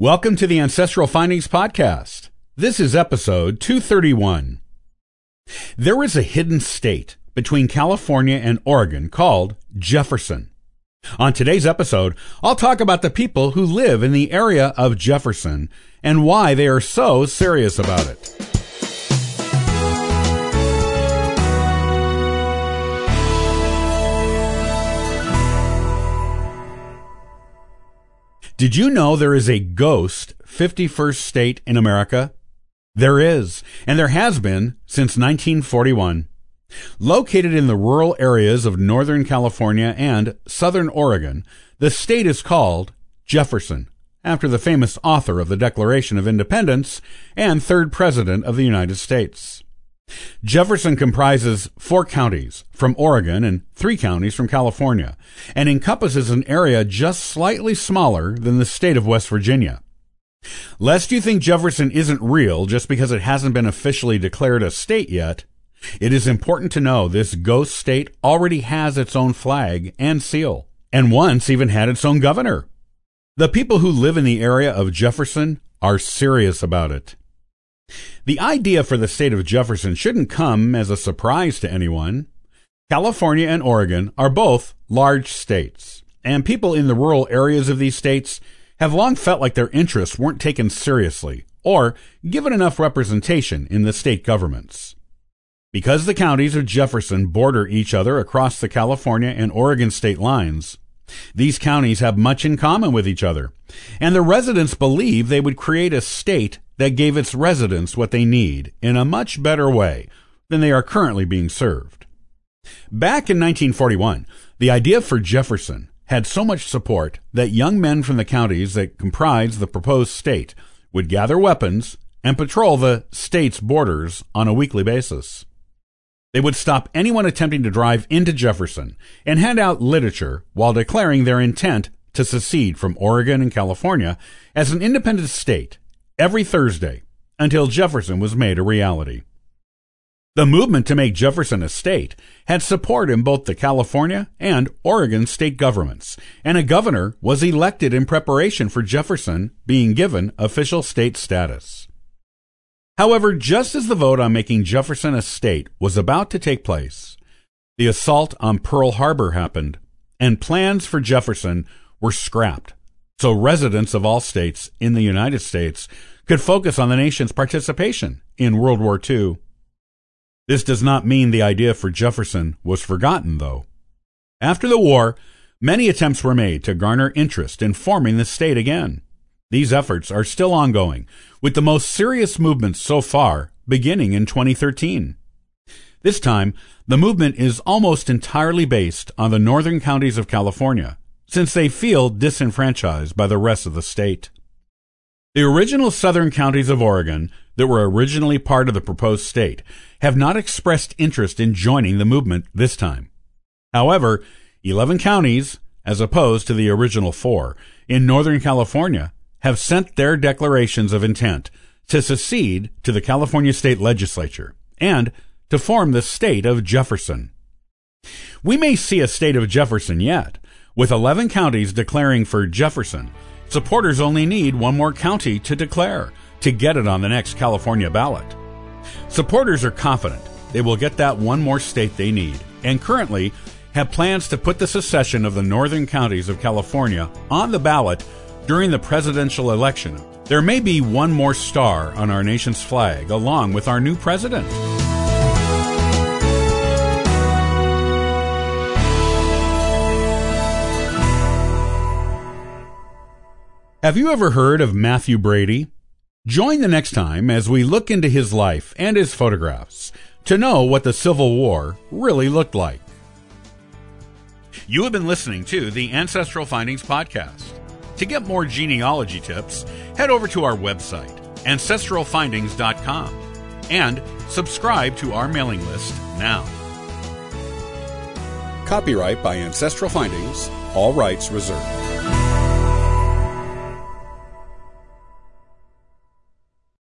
Welcome to the Ancestral Findings Podcast. This is episode 231. There is a hidden state between California and Oregon called Jefferson. On today's episode, I'll talk about the people who live in the area of Jefferson and why they are so serious about it. Did you know there is a ghost 51st state in America? There is, and there has been since 1941. Located in the rural areas of Northern California and Southern Oregon, the state is called Jefferson, after the famous author of the Declaration of Independence and third President of the United States. Jefferson comprises four counties from Oregon and three counties from California, and encompasses an area just slightly smaller than the state of West Virginia. Lest you think Jefferson isn't real just because it hasn't been officially declared a state yet, it is important to know this ghost state already has its own flag and seal, and once even had its own governor. The people who live in the area of Jefferson are serious about it. The idea for the state of Jefferson shouldn't come as a surprise to anyone. California and Oregon are both large states, and people in the rural areas of these states have long felt like their interests weren't taken seriously or given enough representation in the state governments. Because the counties of Jefferson border each other across the California and Oregon state lines, these counties have much in common with each other, and the residents believe they would create a state that gave its residents what they need in a much better way than they are currently being served. Back in 1941, the idea for Jefferson had so much support that young men from the counties that comprised the proposed state would gather weapons and patrol the state's borders on a weekly basis. They would stop anyone attempting to drive into Jefferson and hand out literature while declaring their intent to secede from Oregon and California as an independent state every Thursday until Jefferson was made a reality. The movement to make Jefferson a state had support in both the California and Oregon state governments, and a governor was elected in preparation for Jefferson being given official state status. However, just as the vote on making Jefferson a state was about to take place, the assault on Pearl Harbor happened, and plans for Jefferson were scrapped so residents of all states in the United States could focus on the nation's participation in World War II. This does not mean the idea for Jefferson was forgotten, though. After the war, many attempts were made to garner interest in forming the state again. These efforts are still ongoing, with the most serious movements so far beginning in 2013. This time, the movement is almost entirely based on the northern counties of California, since they feel disenfranchised by the rest of the state. The original southern counties of Oregon that were originally part of the proposed state have not expressed interest in joining the movement this time. However, 11 counties, as opposed to the original four, in Northern California have sent their declarations of intent to secede to the California state legislature and to form the state of Jefferson. We may see a state of Jefferson yet, with 11 counties declaring for Jefferson, supporters only need one more county to declare to get it on the next California ballot. Supporters are confident they will get that one more state they need, and currently have plans to put the secession of the northern counties of California on the ballot during the presidential election. There may be one more star on our nation's flag along with our new president. Have you ever heard of Mathew Brady? Join the next time as we look into his life and his photographs to know what the Civil War really looked like. You have been listening to the Ancestral Findings Podcast. To get more genealogy tips, head over to our website, ancestralfindings.com, and subscribe to our mailing list now. Copyright by Ancestral Findings, all rights reserved.